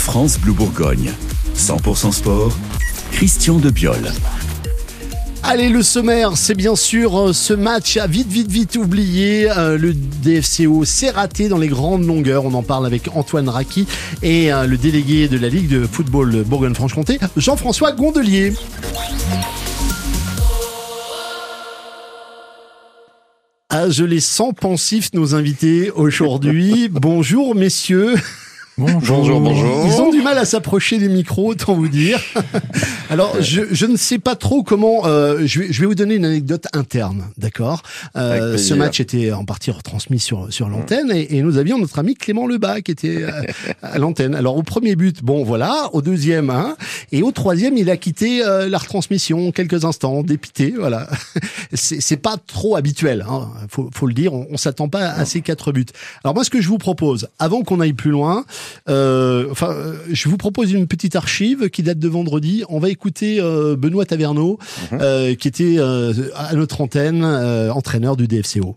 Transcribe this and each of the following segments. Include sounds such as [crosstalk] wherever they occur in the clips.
France Bleu Bourgogne. 100% sport, Christian Debiol. Allez, le sommaire, c'est bien sûr euh, ce match à vite, vite, vite oublié. Euh, le DFCO s'est raté dans les grandes longueurs. On en parle avec Antoine Raki et euh, le délégué de la Ligue de football Bourgogne-Franche-Comté, Jean-François Gondelier. Ah, je les sens pensifs, nos invités aujourd'hui. [laughs] Bonjour, messieurs. Bonjour. bonjour, Ils ont du mal à s'approcher des micros, autant vous dire. [laughs] Alors, je, je, ne sais pas trop comment. Euh, je, vais, je, vais, vous donner une anecdote interne, d'accord? Euh, Ce match était en partie retransmis sur sur l'antenne et, et, nous avions notre ami Clément Lebas qui était euh, à, l'antenne. Alors au premier but, bon voilà. Au deuxième, hein, et au troisième, il a quitté euh, la retransmission quelques instants, dépité. Voilà. [laughs] C'est pas trop habituel. Hein, faut, faut le dire. On, on s'attend pas à ces quatre buts. Alors moi, ce que je vous propose, avant qu'on aille plus loin. Euh, enfin, euh, je vous propose une petite archive qui date de vendredi. On va écouter euh, Benoît Taverneau, mhm. qui était à notre antenne, entraîneur du DFCO.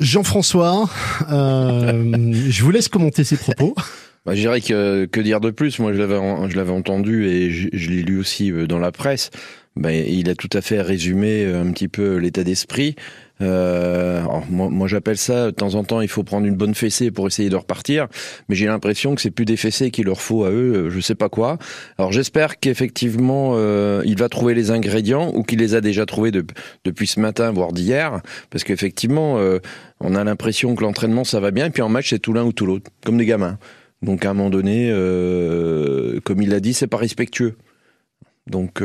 Jean-François, euh, je vous laisse commenter ces propos. Bah, je dirais que, que dire de plus? Moi, je l'avais, je l'avais entendu et je, je l'ai lu aussi euh, dans la presse. Bah, il a tout à fait résumé euh, un petit peu l'état d'esprit. Euh, moi, j'appelle ça, de temps en temps, il faut prendre une bonne fessée pour essayer de repartir, mais j'ai l'impression que c'est plus des fessées qu'il leur faut à eux, euh, je sais pas quoi. Alors j'espère qu'effectivement, euh, il va trouver les ingrédients ou qu'il les a déjà trouvés depuis ce matin, voire d'hier, parce qu'effectivement, on a l'impression que l'entraînement ça va bien, et puis en match c'est tout l'un ou tout l'autre, comme des gamins. Donc à un moment donné, comme il l'a dit, c'est pas respectueux. Donc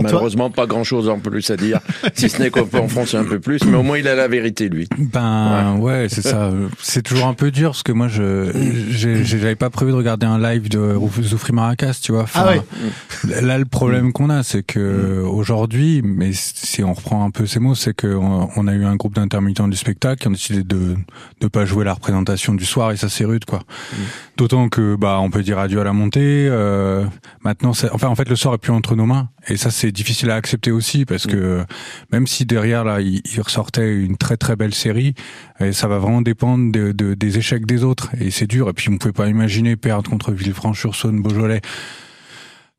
Malheureusement, pas grand-chose en plus à dire, [laughs] si ce n'est qu'on peut enfoncer un peu plus, mais au moins il a la vérité lui. Ben ouais, c'est ça. [laughs] C'est toujours un peu dur parce que moi, je j'avais pas prévu de regarder un live de Zoufri Maracas, tu vois. ah ouais. Là, le problème qu'on a, c'est que aujourd'hui, mais si on reprend un peu ces mots, c'est que on a eu un groupe d'intermittents du spectacle qui ont décidé de ne pas jouer la représentation du soir et ça c'est rude quoi. D'autant que bah on peut dire adieu à la montée. Euh, maintenant, enfin en fait le sort est plus entre nos mains et ça c'est difficile à accepter aussi parce que même si derrière là il, ressortait une très très belle série, et ça va vraiment dépendre de, de, des échecs des autres et c'est dur. Et puis on pouvait pas imaginer perdre contre Villefranche-sur-Saône, Beaujolais.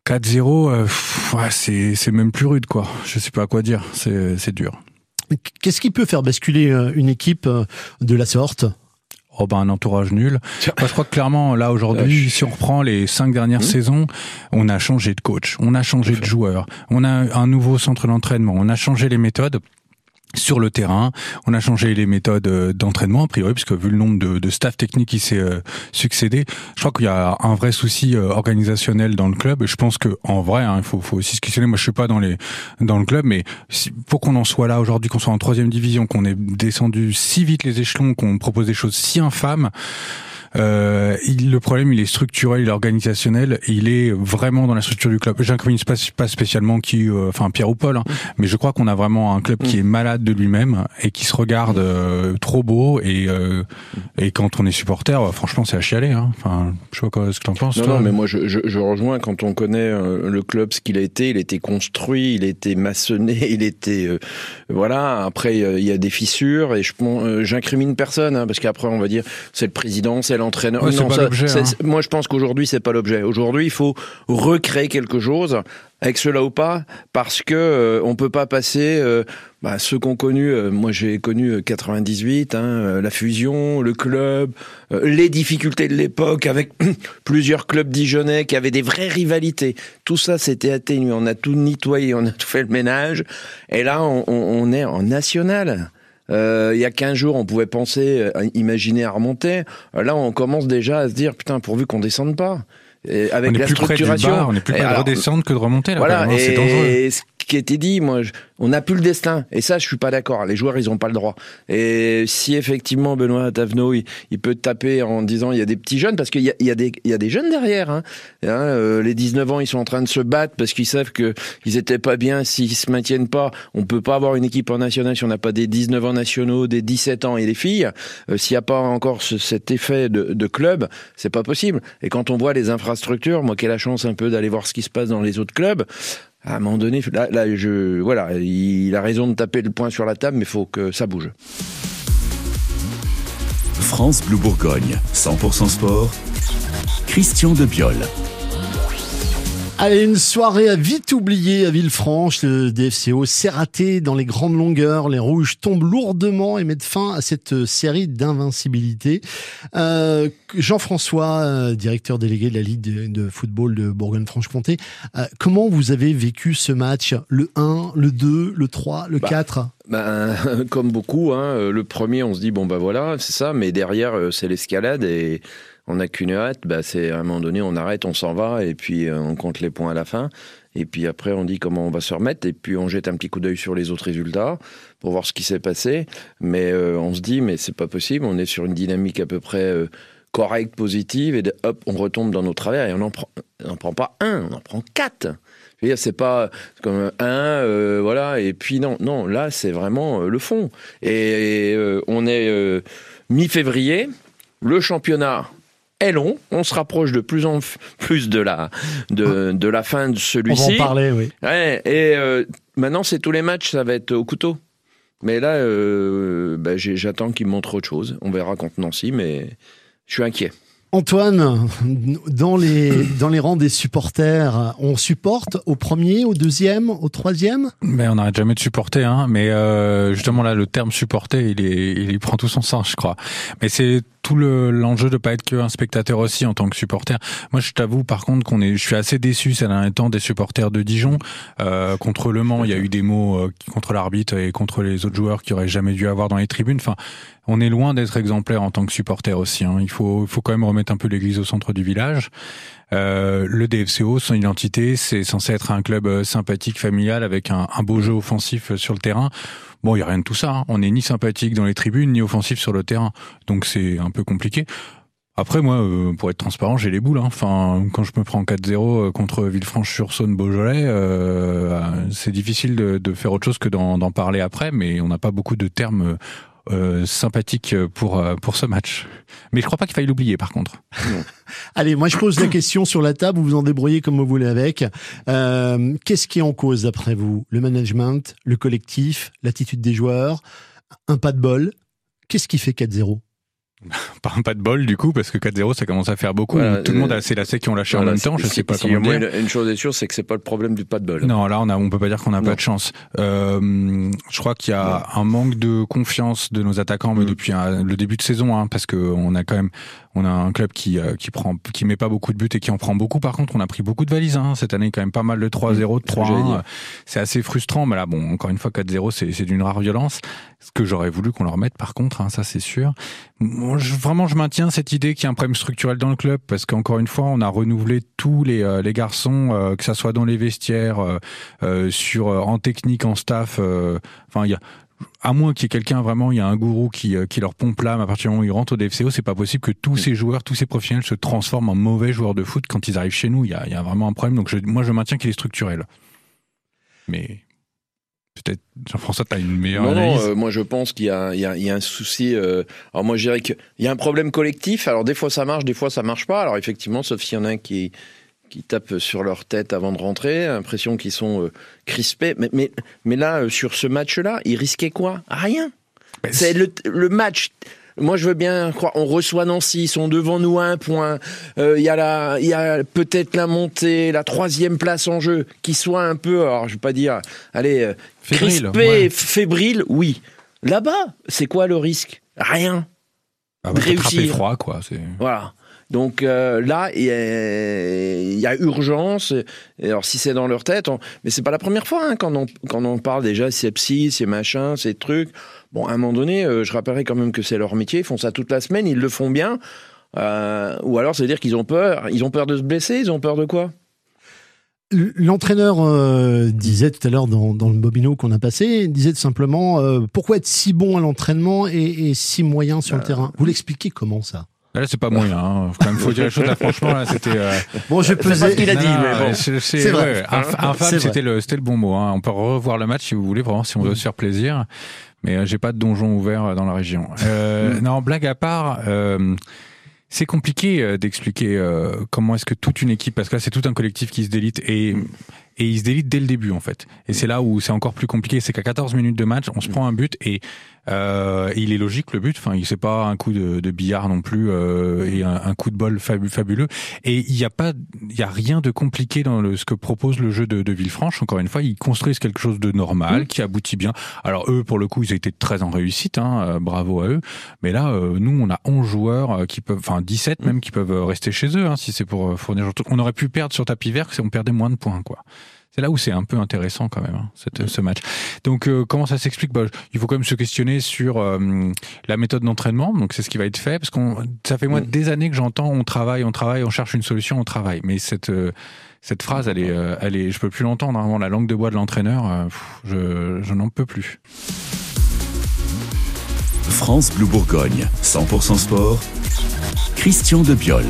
4-0, euh, ouais, c'est c'est même plus rude quoi. Je sais pas quoi dire. C'est c'est dur. Qu'est-ce qui peut faire basculer euh, une équipe euh, de la sorte? Oh ben un entourage nul. Moi, je crois que clairement là aujourd'hui, si on reprend les cinq dernières mmh. saisons, on a changé de coach, on a changé de joueur, on a un nouveau centre d'entraînement, on a changé les méthodes sur le terrain. On a changé les méthodes euh, d'entraînement, a priori, puisque vu le nombre de, de staff technique qui s'est euh, succédé, je crois qu'il y a un vrai souci euh, organisationnel dans le club. Je pense que en vrai, hein, il faut, faut aussi se questionner. Moi, je suis pas dans les dans le club, mais pour qu'on en soit là aujourd'hui, qu'on soit en troisième division, qu'on ait descendu si vite les échelons, qu'on propose des choses si infâmes. Euh, il, le problème, il est structurel, il est organisationnel, il est vraiment dans la structure du club. J'incrimine pas, pas spécialement qui, euh, enfin Pierre ou Paul, hein, mais je crois qu'on a vraiment un club qui est malade de lui-même et qui se regarde euh, trop beau et et quand on est supporter, franchement, c'est à chialer. Hein. Enfin, je sais pas ce que t'en penses. Non, non, mais moi, je, je, je, rejoins quand on connaît le club, ce qu'il a été. Il a été construit, il a été maçonné, [laughs] il était voilà. Après, il y a des fissures et je j'incrimine personne hein, parce qu'après, on va dire c'est le président, c'est l'entraîneur. Hein. Moi, je pense qu'aujourd'hui, c'est pas l'objet. Aujourd'hui, il faut recréer quelque chose avec cela ou pas, parce que euh, on peut pas passer. Euh, bah, ceux qu'on connu, euh, moi j'ai connu 98, hein, la fusion, le club, les difficultés de l'époque avec [clears throat] plusieurs clubs dijonnais qui avaient des vraies rivalités. Tout ça s'était atténué, on a tout nettoyé, on a tout fait le ménage, et là on, on est en national. Euh, il y a 15 jours, on pouvait penser, euh, imaginer à remonter. Là, on commence déjà à se dire, putain, pourvu qu'on descende pas. Et avec on est la plus structuration, près du on est plus près de redescendre que de remonter. Là, voilà, c'est dangereux qui était dit, moi, on n'a plus le destin. Et ça, je suis pas d'accord. Les joueurs, ils ont pas le droit. Et si effectivement Benoît Tavenot, il, peut taper en disant il y a des petits jeunes, parce qu'il y a, il y, a des, il y a des jeunes derrière. Hein. Hein, euh, les 19 ans, ils sont en train de se battre parce qu'ils savent que ils étaient pas bien. S'ils se maintiennent pas, on peut pas avoir une équipe en national si on n'a pas des 19 ans nationaux, des 17 ans et les filles. Euh, s'il n'y a pas encore cet effet de, de club, c'est pas possible. Et quand on voit les infrastructures, moi qui ai la chance un peu d'aller voir ce qui se passe dans les autres clubs, à un moment donné, là, je, voilà, il a raison de taper le poing sur la table, mais il faut que ça bouge. France Bleu Bourgogne, 100% sport. Christian de Biol. Allez, une soirée à vite oublier à Villefranche. Le DFCO s'est raté dans les grandes longueurs. Les Rouges tombent lourdement et mettent fin à cette série d'invincibilité. Euh, Jean-François, euh, directeur délégué de la Ligue de, football de Bourgogne-Franche-Comté, euh, comment vous avez vécu ce match? Le 1, le 2, le 3, le 4 bah, ben, [laughs] Comme beaucoup, hein, le premier, on se dit, bon, bah voilà, c'est ça, mais derrière, c'est l'escalade et on n'a qu'une hâte, bah c'est à un moment donné, on arrête, on s'en va, et puis euh, on compte les points à la fin. Et puis après, on dit comment on va se remettre, et puis on jette un petit coup d'œil sur les autres résultats pour voir ce qui s'est passé. Mais euh, on se dit, mais c'est pas possible, on est sur une dynamique à peu près euh, correcte, positive, et hop, on retombe dans nos travers, et on n'en prend, prend pas un, on en prend quatre. C'est pas comme un, voilà, et puis non, non, là c'est vraiment le fond. Et on est mi-février, le championnat est long. On se rapproche de plus en plus de la, de, de la fin de celui-ci. On va en parler, oui. Ouais, et euh, maintenant, c'est tous les matchs, ça va être au couteau. Mais là, euh, bah, j'attends qu'il montre autre chose. On verra contre Nancy, mais je suis inquiet. Antoine, dans les, dans les rangs des supporters, on supporte au premier, au deuxième, au troisième? Mais on n'arrête jamais de supporter, hein. Mais euh, justement là, le terme supporter, il, est, il prend tout son sens, je crois. Mais c'est tout l'enjeu de pas être qu'un spectateur aussi en tant que supporter. Moi, je t'avoue par contre qu'on est, je suis assez déçu ces derniers temps des supporters de Dijon. Euh, contre Le Mans, il y a eu des mots euh, contre l'arbitre et contre les autres joueurs qui auraient jamais dû avoir dans les tribunes. Enfin, on est loin d'être exemplaire en tant que supporter aussi. Hein. Il faut, faut quand même remettre un peu l'église au centre du village. Euh, le DFCO, son identité, c'est censé être un club euh, sympathique, familial, avec un, beau jeu offensif euh, sur le terrain. Bon, il y a rien de tout ça. Hein. On n'est ni sympathique dans les tribunes, ni offensif sur le terrain. Donc c'est un peu compliqué. Après, moi, euh, pour être transparent, j'ai les boules. Hein. Enfin, quand je me prends 4-0 euh, contre Villefranche-sur-Saône, Beaujolais, euh, c'est difficile de, de, faire autre chose que d'en parler après. Mais on n'a pas beaucoup de termes euh, sympathique pour euh, pour ce match. Mais je crois pas qu'il faille l'oublier par contre. [laughs] Allez, moi je pose la question sur la table, vous vous en débrouillez comme vous voulez avec. Euh, Qu'est-ce qui est en cause d'après vous? Le management, le collectif, l'attitude des joueurs, un pas de bol? Qu'est-ce qui fait 4-0 [laughs] Pas un pas de bol du coup, parce que 4-0 ça commence à faire beaucoup. Tout le monde a assez lassé qui ont lâché en même temps, je sais pas comment dire. Une, chose est sûre, c'est que c'est pas le problème du pas de bol. Non, là on a, on peut pas dire qu'on a pas de chance. Euh, je crois qu'il y a un manque de confiance de nos attaquants, mais mm. depuis le début de saison, hein, parce que on a quand même on a un club qui euh, qui prend qui met pas beaucoup de buts et qui en prend beaucoup. Par contre, on a pris beaucoup de valises hein. cette année, quand même pas mal de 3-0, de 3-1. C'est assez frustrant, mais là, bon, encore une fois, 4-0, c'est c'est d'une rare violence. Ce que j'aurais voulu qu'on leur mette, par contre, hein, ça c'est sûr. Moi, je, vraiment, je maintiens cette idée qu'il y a un problème structurel dans le club, parce qu'encore une fois, on a renouvelé tous les euh, les garçons, euh, que ça soit dans les vestiaires, sur en technique, en staff. Enfin, il y a à moins qu'il y ait quelqu'un vraiment, il y a un gourou qui, qui leur pompe l'âme à partir du moment où ils rentrent au DFCO, c'est pas possible que tous ces joueurs, tous ces professionnels se transforment en mauvais joueurs de foot quand ils arrivent chez nous. Il y a, il y a vraiment un problème. Donc je, moi, je maintiens qu'il est structurel. Mais peut-être Jean-François, tu as une meilleure non, analyse? Non, euh, moi je pense qu'il y, y, y, a un souci. Euh, alors moi je dirais qu'il y a un problème collectif. Alors des fois ça marche, des fois ça marche pas. Alors effectivement, sauf s'il y en a un qui qui tapent sur leur tête avant de rentrer, l'impression qu'ils sont euh, crispés. Mais, mais, mais là, sur ce match-là, ils risquaient quoi? Rien. C'est le, le match. Moi, je veux bien croire. On reçoit Nancy, ils sont devant nous à un point. Il euh, y a la, il y a peut-être la montée, la troisième place en jeu, qui soit un peu, alors je veux pas dire, allez, euh, Fébrile, crispé, ouais. fébrile, oui. Là-bas, c'est quoi le risque? Rien. Ah, bah, réussir. froid, quoi. Voilà. Donc euh, là, il y, a, il y a urgence. Et alors si c'est dans leur tête, on... mais c'est pas la première fois hein, quand on quand on parle déjà sepsis, ces machins, ces trucs. Bon, à un moment donné, euh, je rappellerai quand même que c'est leur métier. Ils font ça toute la semaine, ils le font bien. Euh, ou alors, ça veut dire qu'ils ont peur. Ils ont peur de se blesser. Ils ont peur de quoi? L'entraîneur euh, disait tout à l'heure dans, dans le bobino qu'on a passé, il disait tout simplement euh, pourquoi être si bon à l'entraînement et, et si moyen sur le terrain? Vous l'expliquez comment ça? Là, c'est pas moyen. Hein. Quand même, faut dire les choses. Là, franchement, là, c'était. Euh... Bon, je pas ce pesais. qu'il a dit, Non, mais bon. c'est, vrai. ouais, inf- infâme, c'était le, c'était le bon mot. Hein. On peut revoir le match si vous voulez, vraiment, si on veut se faire plaisir. Mais euh, j'ai pas de donjon ouvert euh, dans la région. Euh, [laughs] non, blague à part. Euh, c'est compliqué d'expliquer euh, comment est-ce que toute une équipe, parce que là c'est tout un collectif qui se délite et et il se délite dès le début en fait. Et c'est là où c'est encore plus compliqué, c'est qu'à 14 minutes de match, on se prend un but et euh, il est logique le but. Enfin, il c'est pas un coup de, de billard non plus euh, et un, un coup de bol fabu- fabuleux. Et il y a pas, il y a rien de compliqué dans le, ce que propose le jeu de, de Villefranche. Encore une fois, ils construisent quelque chose de normal qui aboutit bien. Alors eux, pour le coup, ils ont été très en réussite. Hein, euh, bravo à eux. Mais là, euh, nous, on a 11 joueurs euh, qui peuvent, enfin 17 même qui peuvent rester chez eux. Hein, si c'est pour fournir. On aurait pu perdre sur tapis vert si on perdait moins de points, quoi. C'est là où c'est un peu intéressant quand même hein, cette, ce match. Donc euh, comment ça s'explique? Bah, Il faut quand même se questionner sur euh, la méthode d'entraînement. Donc c'est ce qui va être fait parce qu'on ça fait moi Mm. des années que j'entends on travaille, on travaille, on cherche une solution, on travaille. Mais cette euh, cette phrase, elle est, euh, elle est, je peux plus l'entendre. Hein, vraiment, la langue de bois de l'entraîneur, euh, je n'en peux plus. France Bleu Bourgogne, 100% sport. Christian Debiol.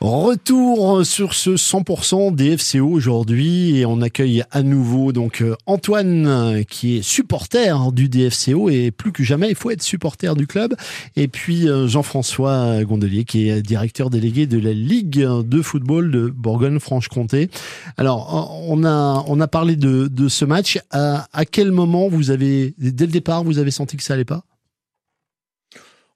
Retour sur ce 100% des FCO aujourd'hui et on accueille à nouveau donc euh, Antoine euh, qui est supporter du DFCO et plus que jamais il faut être supporter du club. Et puis euh, Jean-François Gondelier qui est directeur délégué de la Ligue de football de Bourgogne-Franche-Comté. Alors on a on a parlé de, de ce match. À, à quel moment vous avez dès le départ vous avez senti que ça allait pas?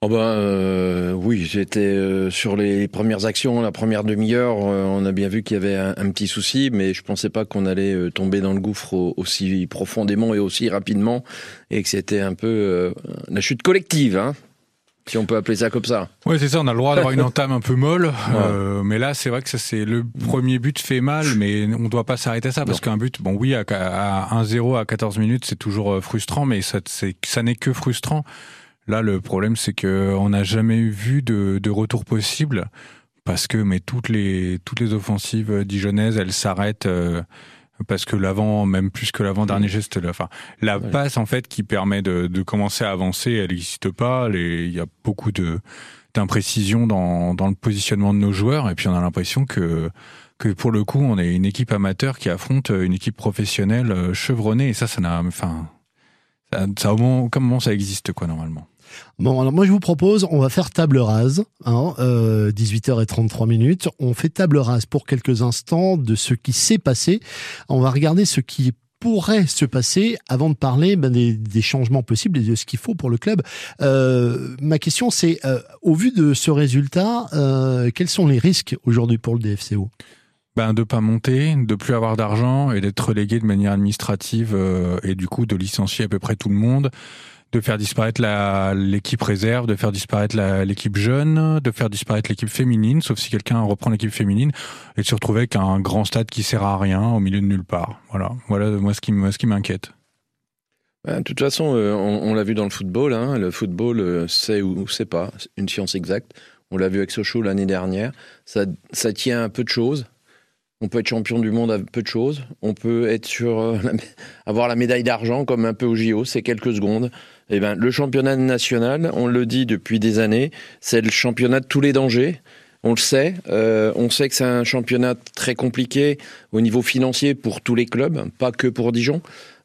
Oh ben euh, oui, j'étais euh, sur les premières actions, la première demi-heure, euh, on a bien vu qu'il y avait un, un petit souci, mais je pensais pas qu'on allait tomber dans le gouffre au- aussi profondément et aussi rapidement, et que c'était un peu la chute collective, hein, si on peut appeler ça comme ça. Ouais, c'est ça. On a le droit d'avoir [laughs] une entame un peu molle, euh, mais là, c'est vrai que ça, c'est le premier but fait mal, mais on doit pas s'arrêter à ça parce qu'un but, bon, oui, à, à 1-0 à 14 minutes, c'est toujours frustrant, mais ça n'est que frustrant. Là, le problème, c'est que on n'a jamais vu de, de retour possible parce que, mais toutes les toutes les offensives dijonnaises, elles s'arrêtent. euh, parce que l'avant, même plus que l'avant-dernier geste, la, enfin, la Ouais. passe en fait qui permet de, de commencer à avancer, elle n'existe pas. Il y a beaucoup de d'imprécisions dans, dans le positionnement de nos joueurs, et puis on a l'impression que que pour le coup, on est une équipe amateur qui affronte une équipe professionnelle euh, chevronnée, et ça, ça n'a, enfin, ça, ça au moment, aucun moment ça existe quoi normalement. Bon, alors moi je vous propose, on va faire table rase, hein, euh, 18h33 minutes. On fait table rase pour quelques instants de ce qui s'est passé. On va regarder ce qui pourrait se passer avant de parler ben, des, changements possibles et de ce qu'il faut pour le club. Euh, ma question c'est, euh, au vu de ce résultat, quels sont les risques aujourd'hui pour le DFCO Ben de pas monter, de plus avoir d'argent et d'être relégué de manière administrative et du coup de licencier à peu près tout le monde, de faire disparaître l'équipe réserve, de faire disparaître l'équipe jeune, de faire disparaître l'équipe féminine, sauf si quelqu'un reprend l'équipe féminine, et de se retrouver avec un grand stade qui sert à rien au milieu de nulle part. Voilà, voilà moi ce qui qui m'inquiète. Ben, de toute façon, euh, on, l'a vu dans le football, hein, le football, euh, c'est ou c'est pas une science exacte. On l'a vu avec Sochaux l'année dernière. Ça, tient un peu de choses. On peut être champion du monde à peu de choses. On peut être sur euh, [laughs] avoir la médaille d'argent comme un peu au JO, c'est quelques secondes. Eh ben, le championnat national, on le dit depuis des années, c'est le championnat de tous les dangers. On le sait. Euh, on sait que c'est un championnat très compliqué au niveau financier pour tous les clubs, pas que pour Dijon.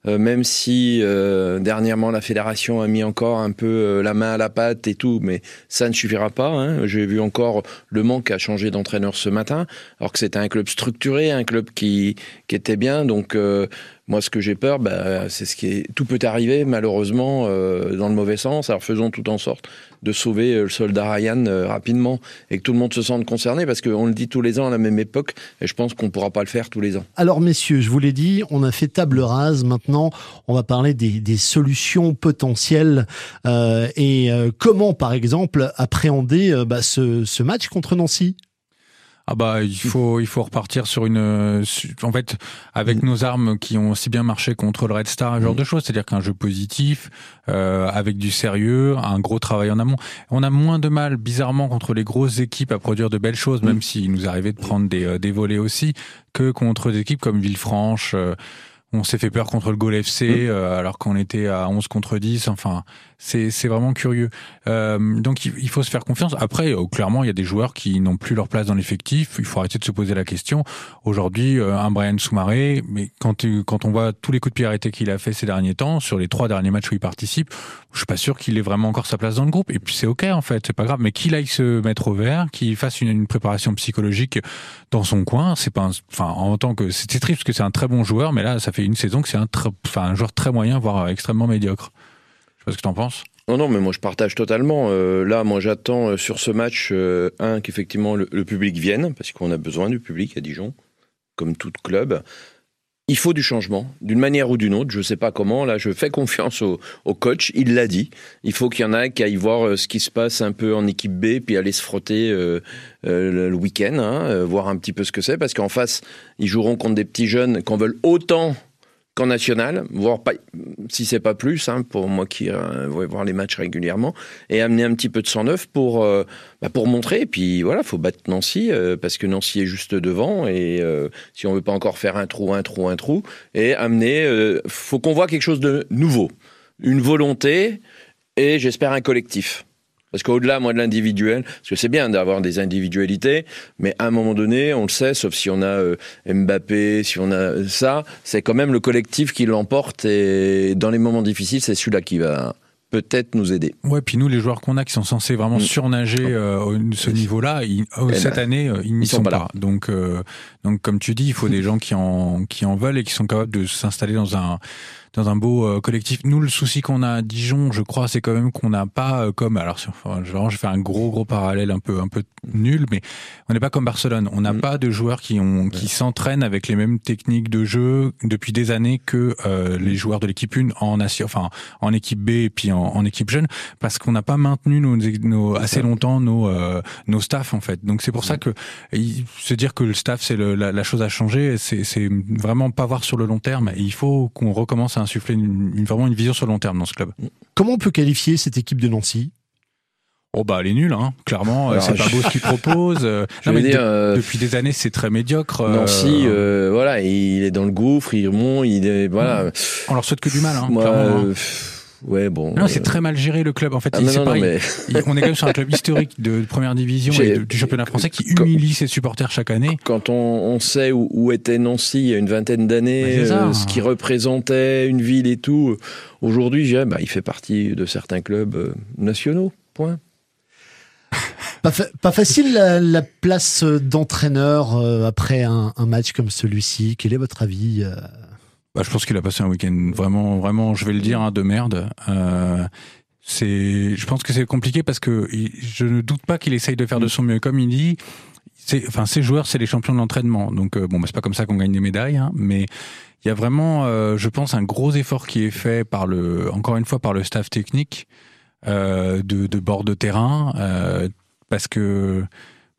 Euh, même si euh, dernièrement la fédération a mis encore un peu euh, la main à la pâte et tout, mais ça ne suffira pas. Hein. J'ai vu encore le manque à changer d'entraîneur ce matin, alors que c'était un club structuré, un club qui, qui était bien. Donc moi, ce que j'ai peur, bah, c'est ce qui est. Tout peut arriver, malheureusement, dans le mauvais sens. Alors faisons tout en sorte de sauver le soldat Ryan rapidement et que tout le monde se sente concerné, parce qu'on le dit tous les ans à la même époque, et je pense qu'on ne pourra pas le faire tous les ans. Alors, messieurs, je vous l'ai dit, on a fait table rase. Maintenant, on va parler des, des solutions potentielles et comment, par exemple, appréhender bah, ce, ce match contre Nancy? Ah bah il faut il faut repartir sur une en fait avec mm. nos armes qui ont aussi bien marché contre le Red Star un genre mm. de choses c'est-à-dire qu'un jeu positif euh, avec du sérieux un gros travail en amont on a moins de mal bizarrement contre les grosses équipes à produire de belles choses même mm. s'il nous arrivait de prendre des euh, des volets aussi que contre des équipes comme Villefranche euh, on s'est fait peur contre le Gol FC euh, alors qu'on était à 11 contre 10 enfin c'est vraiment curieux. Euh, donc il, faut se faire confiance. Après, euh, clairement, il y a des joueurs qui n'ont plus leur place dans l'effectif. Il faut arrêter de se poser la question. Aujourd'hui, euh, un Brian Soumaré, mais quand, quand on voit tous les coups de pied arrêtés qu'il a fait ces derniers temps, sur les trois derniers matchs où il participe, je suis pas sûr qu'il ait vraiment encore sa place dans le groupe. Et puis c'est ok en fait, c'est pas grave. Mais qu'il aille se mettre au vert, qu'il fasse une, une, préparation psychologique dans son coin, c'est pas, enfin en tant que c'était triste parce que c'est un très bon joueur, mais là ça fait une saison que c'est un, un joueur très moyen, voire extrêmement médiocre ce que tu en penses. Non, non, mais moi je partage totalement. Euh, là, moi j'attends euh, sur ce match, euh, un, qu'effectivement le, public vienne, parce qu'on a besoin du public à Dijon, comme tout club. Il faut du changement, d'une manière ou d'une autre. Je ne sais pas comment. Là, je fais [laughs] confiance au, coach. Il l'a dit. Il faut qu'il y en ait qui aillent voir ce qui se passe un peu en équipe B, puis aller se frotter le, week-end, hein, voir un petit peu ce que c'est. Parce qu'en face, ils joueront contre des petits jeunes qu'on veulent autant national, voire pas, si c'est pas plus, hein, pour moi qui euh, voir les matchs régulièrement, et amener un petit peu de 109 pour, euh, bah, pour montrer. Et puis voilà, faut battre Nancy euh, parce que Nancy est juste devant et si on veut pas encore faire un trou, un trou, un trou, et amener, faut qu'on voit quelque chose de nouveau, une volonté et j'espère un collectif. Parce qu'au-delà, moi, de l'individuel, parce que c'est bien d'avoir des individualités, mais à un moment donné, on le sait, sauf si on a euh, Mbappé, si on a ça, c'est quand même le collectif qui l'emporte et dans les moments difficiles, c'est celui-là qui va peut-être nous aider. Ouais, puis nous, les joueurs qu'on a qui sont censés vraiment mm. surnager euh, ce niveau-là, euh, cette ben, année, ils n'y sont, pas. Donc, donc, comme tu dis, il faut des [laughs] gens qui en qui en veulent et qui sont capables de s'installer dans un dans un beau euh, collectif. Nous, le souci qu'on a à Dijon, je crois, c'est quand même qu'on n'a pas euh, comme alors enfin, vraiment, je fais un gros gros parallèle un peu un peu nul, mais on n'est pas comme Barcelone. On n'a mm. pas de joueurs qui ont qui s'entraînent avec les mêmes techniques de jeu depuis des années que euh, les joueurs de l'équipe 1 en enfin en équipe B et puis en, en équipe jeune, parce qu'on n'a pas maintenu nos, nos assez longtemps nos nos staffs en fait. Donc c'est pour ça mm. que se dire que le staff c'est la, la, chose à changer, c'est vraiment pas voir sur le long terme. il faut qu'on recommence à insuffler une, vraiment une vision sur le long terme dans ce club. Comment on peut qualifier cette équipe de Nancy? Oh bah elle est nulle, hein. clairement. c'est pas beau ce qu'il propose. [laughs] Euh, euh, depuis des années, c'est très médiocre. Euh, Nancy, voilà, il est dans le gouffre, il remonte, il est voilà. On leur souhaite que du mal, hein, clairement. Hein. Ouais, bon. Non, c'est très mal géré le club. En fait, ah, c'est pareil. on est quand même sur un club historique de première division et du championnat français qui humilie ses supporters chaque année. Quand on, on sait où, était Nancy il y a une vingtaine d'années, bah, ce qui représentait une ville et tout, aujourd'hui, je dirais, bah, il fait partie de certains clubs nationaux. Point. [laughs] Pas, facile la, place d'entraîneur euh, après un, match comme celui-ci. Quel est votre avis euh? Bah, Je pense qu'il a passé un week-end vraiment, vraiment, je vais le dire, hein, de merde. Euh, c'est, je pense que c'est compliqué parce que je ne doute pas qu'il essaye de faire de son mieux. Comme il dit, enfin, ces joueurs, c'est les champions de l'entraînement. Donc, bon, bah, c'est pas comme ça qu'on gagne des médailles, hein, mais il y a vraiment, je pense, un gros effort qui est fait par le, encore une fois, par le staff technique. Euh, de, de, bord de terrain euh, parce que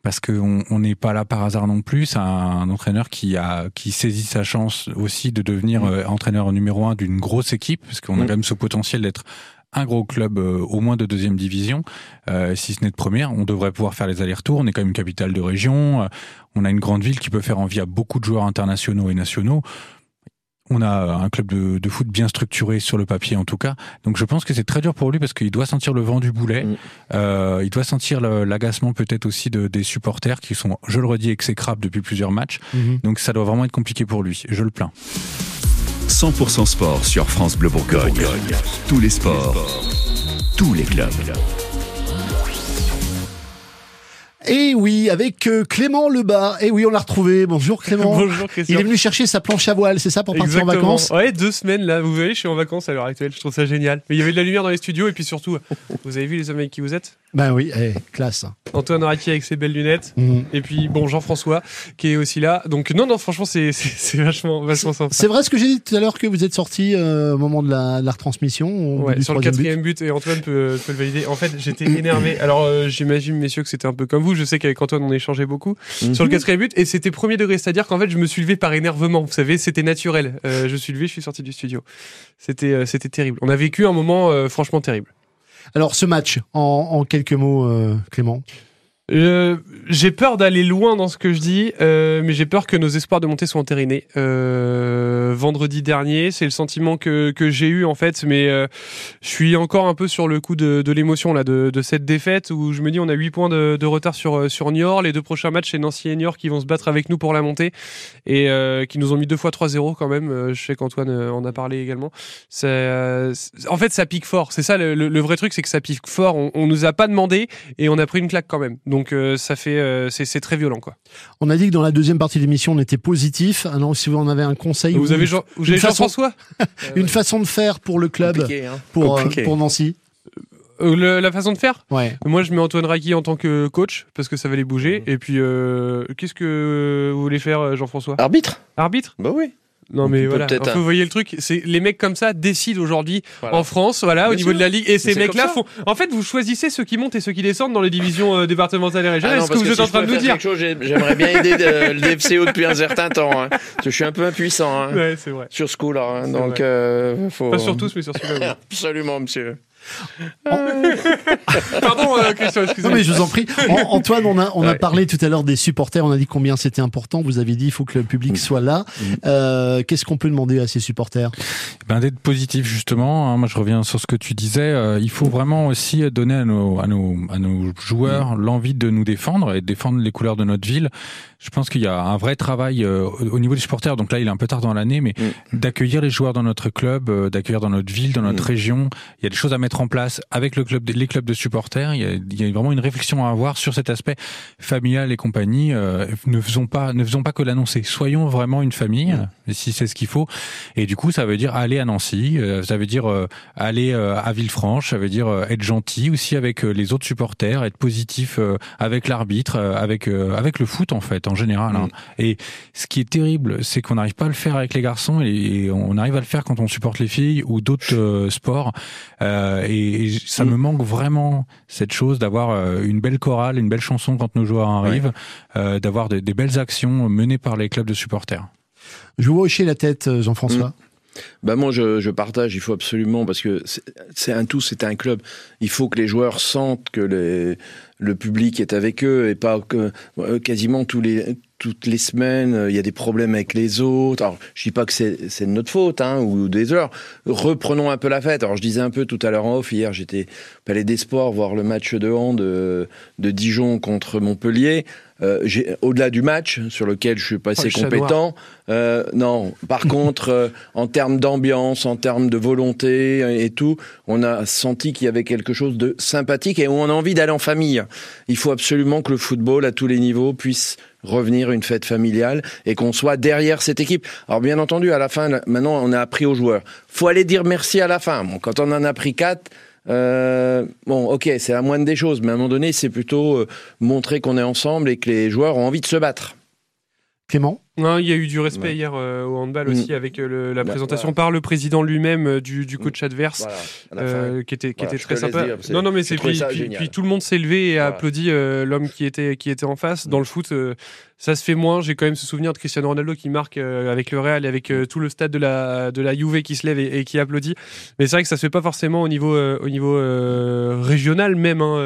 parce qu'on n'est pas là par hasard non plus. C'est un, entraîneur qui a qui saisit sa chance aussi de devenir mm. euh, entraîneur numéro un d'une grosse équipe, parce qu'on a mm. quand même ce potentiel d'être un gros club au moins de deuxième division, si ce n'est de première. On devrait pouvoir faire les allers-retours. On est quand même une capitale de région. on a une grande ville qui peut faire envie à beaucoup de joueurs internationaux et nationaux on a un club de, foot bien structuré sur le papier en tout cas. Donc je pense que c'est très dur pour lui parce qu'il doit sentir le vent du boulet. Mm. Euh, il doit sentir l'agacement peut-être aussi de, des supporters qui sont, je le redis, exécrables depuis plusieurs matchs. Mm-hmm. Donc ça doit vraiment être compliqué pour lui. Je le plains. 100% sport sur France Bleu Bourgogne. Tous les sports, tous les clubs. Et oui, avec euh, Clément Lebas. Et oui, on l'a retrouvé. Bonjour Clément. [laughs] Bonjour Christian. Il est venu chercher sa planche à voile, c'est ça, pour partir en vacances? Ouais, deux semaines là. Vous voyez, je suis en vacances à l'heure actuelle. Je trouve ça génial. Mais il y avait de la lumière dans les studios et puis surtout, vous avez vu les hommes avec qui vous êtes? Ben oui, eh, classe. Antoine Raki avec ses belles lunettes. Mhm. Et puis, bon, Jean-François qui est aussi là. Donc, non, non, franchement, [laughs] c'est vachement, vachement sympa. C'est vrai ce que j'ai dit tout à l'heure que vous êtes sorti euh, au moment de la, la retransmission. Ouais, sur le quatrième but. Et Antoine peut, peut, le valider. En fait, j'étais énervé. Alors, euh, j'imagine, messieurs, que c'était un peu comme vous. Je sais qu'avec Antoine, on échangeait beaucoup mhm. sur le quatrième but et c'était premier degré, c'est-à-dire qu'en fait je me suis levé par énervement, vous savez, c'était naturel. Euh, je suis levé, je suis sorti du studio. C'était euh, c'était terrible. On a vécu un moment euh, franchement terrible. Alors ce match, en, en quelques mots, Clément? Euh, j'ai peur d'aller loin dans ce que je dis, euh, mais j'ai peur que nos espoirs de montée soient entérinés. Euh, vendredi dernier, c'est le sentiment que, que j'ai eu en fait, mais euh, je suis encore un peu sur le coup de, de l'émotion là, de, de, cette défaite où je me dis on a 8 points de, de retard sur sur Niort. Les deux prochains matchs c'est Nancy et Niort qui vont se battre avec nous pour la montée et qui nous ont mis deux fois 3-0 quand même. je sais qu'Antoine en a parlé également. en fait, ça pique fort. C'est ça le, le, vrai truc, c'est que ça pique fort. On, on nous a pas demandé et on a pris une claque quand même. Donc euh, ça fait, euh, c'est très violent quoi. On a dit que dans la deuxième partie de l'émission on était positif. Alors si vous en avez un conseil, vous avez Jean, Jean-François, [laughs] une façon de faire pour le club, hein. pour euh, pour Nancy. la façon de faire? Ouais. Moi, je mets Antoine Raki en tant que coach parce que ça va les bouger. Mmh. Et puis, qu'est-ce que vous voulez faire, Jean-François? Arbitre. Arbitre? Bah oui. Non mais voilà, vous voyez le truc, c'est les mecs comme ça décident aujourd'hui en France, voilà, au niveau de la ligue. Et ces mecs-là font. En fait, vous choisissez ceux qui montent et ceux qui descendent dans les divisions euh, départementales et régionales. Ah ce que vous êtes en train de nous dire J'aimerais bien aider le FCO depuis un certain temps. Hein. Je suis un peu impuissant hein, ouais, vrai. sur ce coup-là. Hein. Donc, euh, faut... pas sur tous, mais sur celui-là. [laughs] Absolument, monsieur. [laughs] Pardon, euh, Christian, excusez-moi. Non, mais je vous en prie. [laughs] Antoine, on a, on a parlé tout à l'heure des supporters. On a dit combien c'était important. Vous avez dit il faut que le public mm. soit là. Mm. Euh, Qu'est-ce qu'on peut demander à ces supporters? Ben, D'être positif, justement. Hein. Moi, je reviens sur ce que tu disais. Euh, il faut vraiment aussi donner à nos, à nos, à nos joueurs mm. l'envie de nous défendre et de défendre les couleurs de notre ville. Je pense qu'il y a un vrai travail euh, au niveau des supporters. Donc là, il est un peu tard dans l'année, mais d'accueillir les joueurs dans notre club, euh, d'accueillir dans notre ville, dans notre région. Il y a des choses à mettre en place avec le club, les clubs de supporters. Il y a, il y a vraiment une réflexion à avoir sur cet aspect familial et compagnie. Euh, ne faisons pas, ne faisons pas que l'annoncer. Soyons vraiment une famille, si c'est ce qu'il faut. Et du coup, ça veut dire aller à Nancy, euh, ça veut dire euh, aller à Villefranche, ça veut dire être gentil aussi avec les autres supporters, être positif avec l'arbitre, avec avec le foot en fait en général. Hein. Et ce qui est terrible, c'est qu'on n'arrive pas à le faire avec les garçons et, on arrive à le faire quand on supporte les filles ou d'autres sports. et et ça me manque vraiment cette chose d'avoir euh, une belle chorale, une belle chanson quand nos joueurs arrivent, euh, d'avoir des, belles actions menées par les clubs de supporters. Je vous vois hocher la tête, euh, Jean-François. Mm. Bah moi je, partage, il faut absolument parce que c'est un tout, c'est un club. Il faut que les joueurs sentent que le public est avec eux et pas que quasiment toutes les semaines, euh, il y a des problèmes avec les autres. Alors, je dis pas que c'est de notre faute hein, ou des heures. Reprenons un peu la fête. Alors, je disais un peu tout à l'heure en off. Hier, j'étais au Palais des Sports voir le match de hand de, de Dijon contre Montpellier. Euh, Au-delà du match, sur lequel je suis pas assez oh, compétent, euh, non. Par [laughs] contre, euh, en termes d'ambiance, en termes de volonté et tout, on a senti qu'il y avait quelque chose de sympathique et où on a envie d'aller en famille. Il faut absolument que le football, à tous les niveaux, puisse revenir une fête familiale et qu'on soit derrière cette équipe. Alors bien entendu, à la fin, maintenant, on a appris aux joueurs. Faut aller dire merci à la fin. Bon, quand on en a pris quatre, euh, bon, ok, c'est la moindre des choses, mais à un moment donné, c'est plutôt euh, montrer qu'on est ensemble et que les joueurs ont envie de se battre. Clément? Non, il y a eu du respect hier euh, au handball Mm. aussi avec euh, le- la présentation voilà. par le président lui-même euh, du, du coach adverse. Voilà, euh, qui était, qui Voilà, était je très sympa. dire, non, non, mais c'est puis, puis, puis tout le monde s'est levé et a applaudi euh, l'homme qui était, qui était en face. Dans le foot, ça se fait moins. J'ai quand même ce souvenir de Cristiano Ronaldo qui marque avec le Real et avec tout le stade de la, de la Juve qui se lève et, et qui applaudit. Mais c'est vrai que ça se fait pas forcément au niveau, au niveau régional même. hein,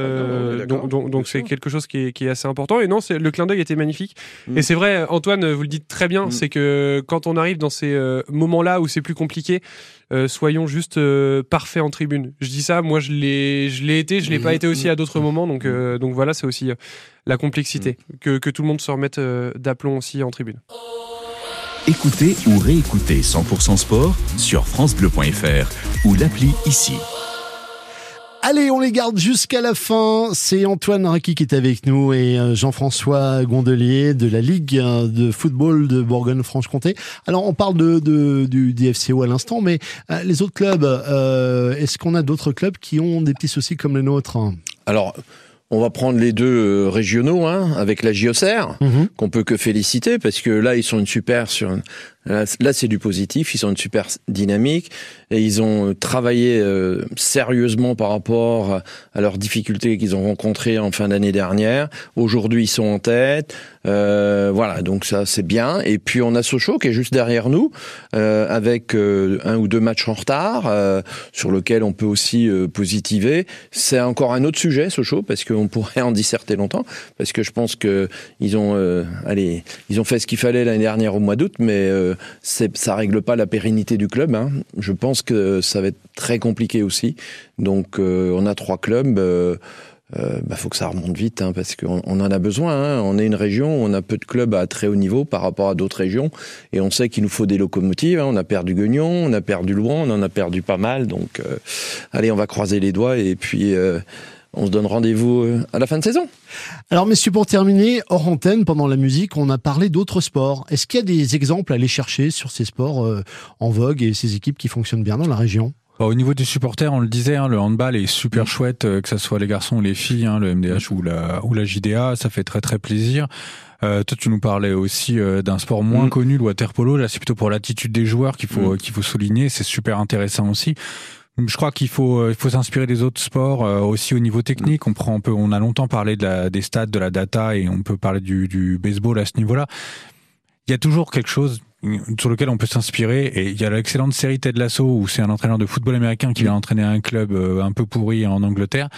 Ah non, donc c'est quelque chose qui est, qui est assez important. Et non, le clin d'œil était magnifique. Mm. Et c'est vrai, Antoine, vous le dites très bien, Mm. c'est que quand on arrive dans ces euh, moments-là où c'est plus compliqué, euh, soyons juste euh, parfaits en tribune. Je dis ça, moi je l'ai, je l'ai été, je l'ai Mm. pas été aussi à d'autres Mm. moments, donc euh, donc voilà, c'est aussi euh, la complexité que, que tout le monde se remette euh, d'aplomb aussi en tribune. Écoutez ou réécoutez 100% sport sur francebleu.fr ou l'appli ici. Allez, on les garde jusqu'à la fin. C'est Antoine Raki qui est avec nous et euh, Jean-François Gondelier de la Ligue euh, de football de Bourgogne-Franche-Comté. Alors, on parle de, de- du DFCO à l'instant, mais euh, les autres clubs, euh, est-ce qu'on a d'autres clubs qui ont des petits soucis comme les nôtres Alors, on va prendre les deux régionaux, hein, avec la JOCR, Mhm. qu'on peut que féliciter, parce que là, ils sont une super sur. Là, c'est du positif. Ils sont une super dynamique et ils ont euh, travaillé euh, sérieusement par rapport à leurs difficultés qu'ils ont rencontrées en fin d'année dernière. Aujourd'hui, ils sont en tête. Euh, voilà, donc ça, c'est bien. Et puis, on a Sochaux qui est juste derrière nous, euh, avec euh, un ou deux matchs en retard, euh, sur lequel on peut aussi positiver. C'est encore un autre sujet, Sochaux, parce qu'on [laughs] pourrait en disserter longtemps, parce que je pense que ils ont, allez, ils ont fait ce qu'il fallait l'année dernière au mois d'août, mais ça règle pas la pérennité du club. Hein. Je pense que ça va être très compliqué aussi. Donc, euh, on a trois clubs. Euh, euh, bah, faut que ça remonte vite hein, parce qu'on on en a besoin. Hein. On est une région où on a peu de clubs à très haut niveau par rapport à d'autres régions et on sait qu'il nous faut des locomotives. On a perdu Guignon, on a perdu Louan, on en a perdu pas mal. Donc, euh, allez, on va croiser les doigts et puis on se donne rendez-vous euh, à la fin de saison. Alors, messieurs, pour terminer, hors antenne, pendant la musique, on a parlé d'autres sports. Est-ce qu'il y a des exemples à aller chercher sur ces sports euh, en vogue et ces équipes qui fonctionnent bien dans la région? Bah, au niveau des supporters, on le disait, hein, le handball est super chouette, euh, que ce soit les garçons ou les filles, hein, le MDH ou la, ou la JDA, ça fait très très plaisir. Euh, toi, tu nous parlais aussi euh, d'un sport moins Mm. connu, le waterpolo. Là, c'est plutôt pour l'attitude des joueurs qu'il faut qu'il faut souligner. C'est super intéressant aussi. Je crois qu'il faut euh, il faut s'inspirer des autres sports euh, aussi au niveau technique. On prend on a longtemps parlé de la, des stats, de la data, et on peut parler du, du baseball à ce niveau-là. Il y a toujours quelque chose sur lequel on peut s'inspirer et il y a l'excellente série Ted Lasso où c'est un entraîneur de football américain qui vient entraîner un club euh, un peu pourri en Angleterre.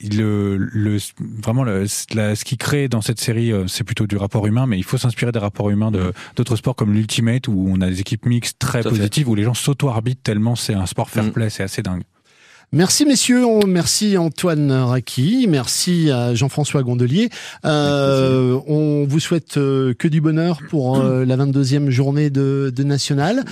Le, le, vraiment, le, la- ce qui crée dans cette série, euh, c'est plutôt du rapport humain, mais il faut s'inspirer des rapports humains de d'autres sports comme l'Ultimate où on a des équipes mixtes très fait. positives où les gens s'auto-arbitrent tellement c'est un sport fair Mm. play, c'est assez dingue. Merci messieurs, merci Antoine Raki, merci à Jean-François Gondelier. Euh, on vous souhaite euh, que du bonheur pour euh, la 22e journée de, de National.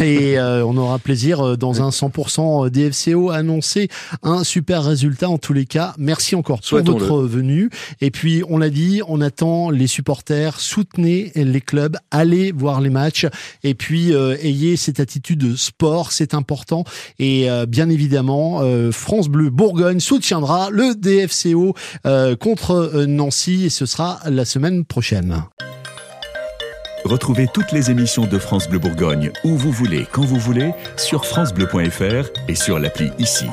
Et euh, on aura plaisir dans un 100% DFCO à annoncer un super résultat en tous les cas. Merci encore pour votre venue. Et puis on l'a dit, on attend les supporters, soutenez les clubs, allez voir les matchs et puis ayez cette attitude de sport, c'est important. Et bien évidemment, euh, France Bleu Bourgogne soutiendra le DFCO euh, contre euh, Nancy et ce sera la semaine prochaine. Retrouvez toutes les émissions de France Bleu Bourgogne où vous voulez, quand vous voulez, sur francebleu.fr et sur l'appli ici.